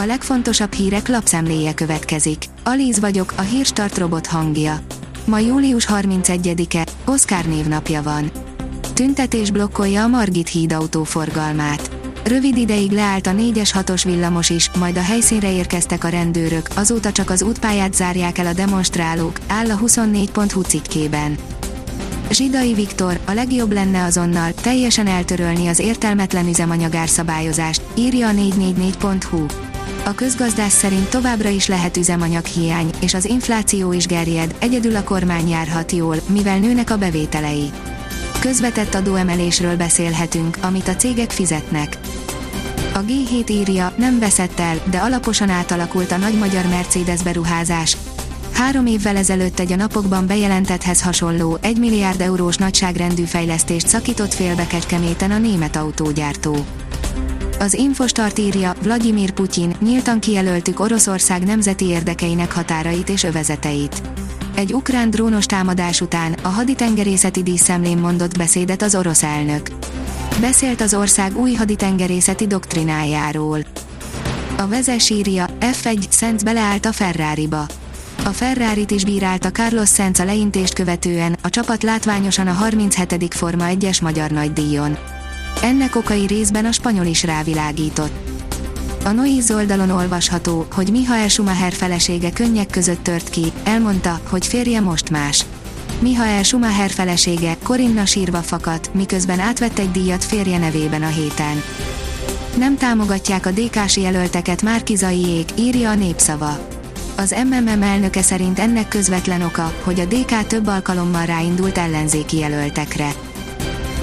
A legfontosabb hírek lapszemléje következik. Alíz vagyok, a hírstart robot hangja. Ma július 31-e, Oszkár névnapja van. Tüntetés blokkolja a Margit híd autóforgalmát. Rövid ideig leállt a 4-es 6-os villamos is, majd a helyszínre érkeztek a rendőrök, azóta csak az útpályát zárják el a demonstrálók, áll a 24.hu cikkében. Zsidai Viktor, a legjobb lenne azonnal teljesen eltörölni az értelmetlen üzemanyagárszabályozást, írja a 444.hu. A közgazdász szerint továbbra is lehet üzemanyaghiány, és az infláció is gerjed, egyedül a kormány járhat jól, mivel nőnek a bevételei. Közvetett adóemelésről beszélhetünk, amit a cégek fizetnek. A G7 írja, nem veszett el, de alaposan átalakult a nagy magyar Mercedes beruházás. Három évvel ezelőtt egy a napokban bejelentethez hasonló, 1 milliárd eurós nagyságrendű fejlesztést szakított félbe Kecskeméten a német autógyártó. Az Infostart írja, Vladimir Putyin, nyíltan kijelöltük Oroszország nemzeti érdekeinek határait és övezeteit. Egy ukrán drónos támadás után a haditengerészeti díszemlén mondott beszédet az orosz elnök. Beszélt az ország új haditengerészeti doktrinájáról. A vezes írja, F1 Sainz beleállt a Ferrari-ba. A Ferrari-t is bírálta Carlos Sainz a leintést követően, a csapat látványosan a 37. Forma 1-es magyar nagydíjon. Ennek okai részben a spanyol is rávilágított. A Noiz oldalon olvasható, hogy Mihael Schumacher felesége könnyek között tört ki, elmondta, hogy férje most más. Mihael Schumacher felesége, Corinna sírva fakadt, miközben átvett egy díjat férje nevében a héten. Nem támogatják a DK-s jelölteket Márkizaiék, írja a népszava. Az MMM elnöke szerint ennek közvetlen oka, hogy a DK több alkalommal ráindult ellenzéki jelöltekre.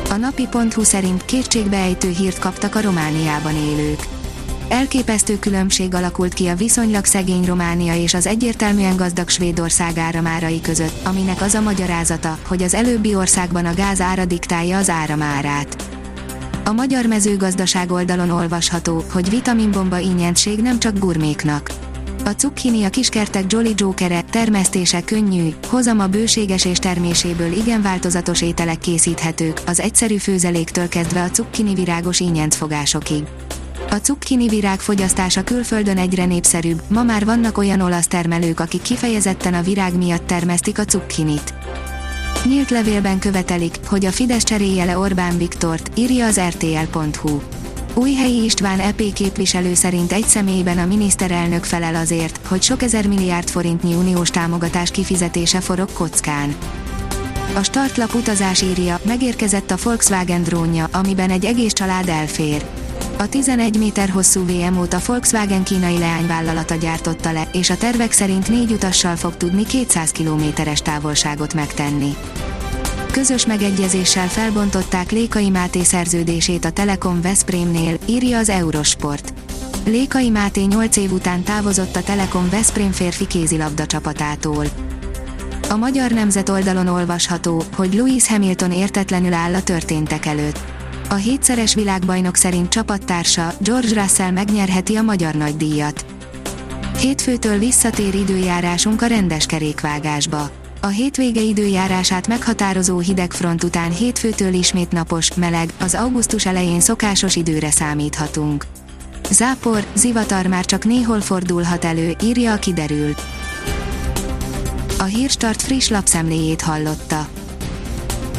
A napi.hu szerint kétségbeejtő hírt kaptak a Romániában élők. Elképesztő különbség alakult ki a viszonylag szegény Románia és az egyértelműen gazdag Svédország áramárai között, aminek az a magyarázata, hogy az előbbi országban a gáz ára diktálja az áramárát. A magyar mezőgazdaság oldalon olvasható, hogy vitaminbomba ingyentség nem csak gurméknak. A cukkini a kiskertek Jolly Jokere, termesztése könnyű, hozama bőséges és terméséből igen változatos ételek készíthetők, az egyszerű főzeléktől kezdve a cukkini virágos fogásokig. A cukkini virág fogyasztása külföldön egyre népszerűbb, ma már vannak olyan olasz termelők, akik kifejezetten a virág miatt termesztik a cukkinit. Nyílt levélben követelik, hogy a Fidesz cserélje le Orbán Viktort, írja az rtl.hu. Újhelyi István EP képviselő szerint egy személyben a miniszterelnök felel azért, hogy sok ezer milliárd forintnyi uniós támogatás kifizetése forog kockán. A startlap utazás írja, megérkezett a Volkswagen drónja, amiben egy egész család elfér. A 11 méter hosszú VMO-t a Volkswagen kínai leányvállalata gyártotta le, és a tervek szerint négy utassal fog tudni 200 kilométeres távolságot megtenni. Közös megegyezéssel felbontották Lékai Máté szerződését a Telekom Veszprémnél, írja az Eurosport. Lékai Máté 8 év után távozott a Telekom Veszprém férfi kézilabda csapatától. A magyar nemzet oldalon olvasható, hogy Louis Hamilton értetlenül áll a történtek előtt a hétszeres világbajnok szerint csapattársa George Russell megnyerheti a magyar nagydíjat. Hétfőtől visszatér időjárásunk a rendes kerékvágásba. A hétvége időjárását meghatározó hideg front után hétfőtől ismét napos, meleg, az augusztus elején szokásos időre számíthatunk. Zápor, zivatar már csak néhol fordulhat elő, írja a kiderül. A Hírstart friss lapszemléjét hallotta.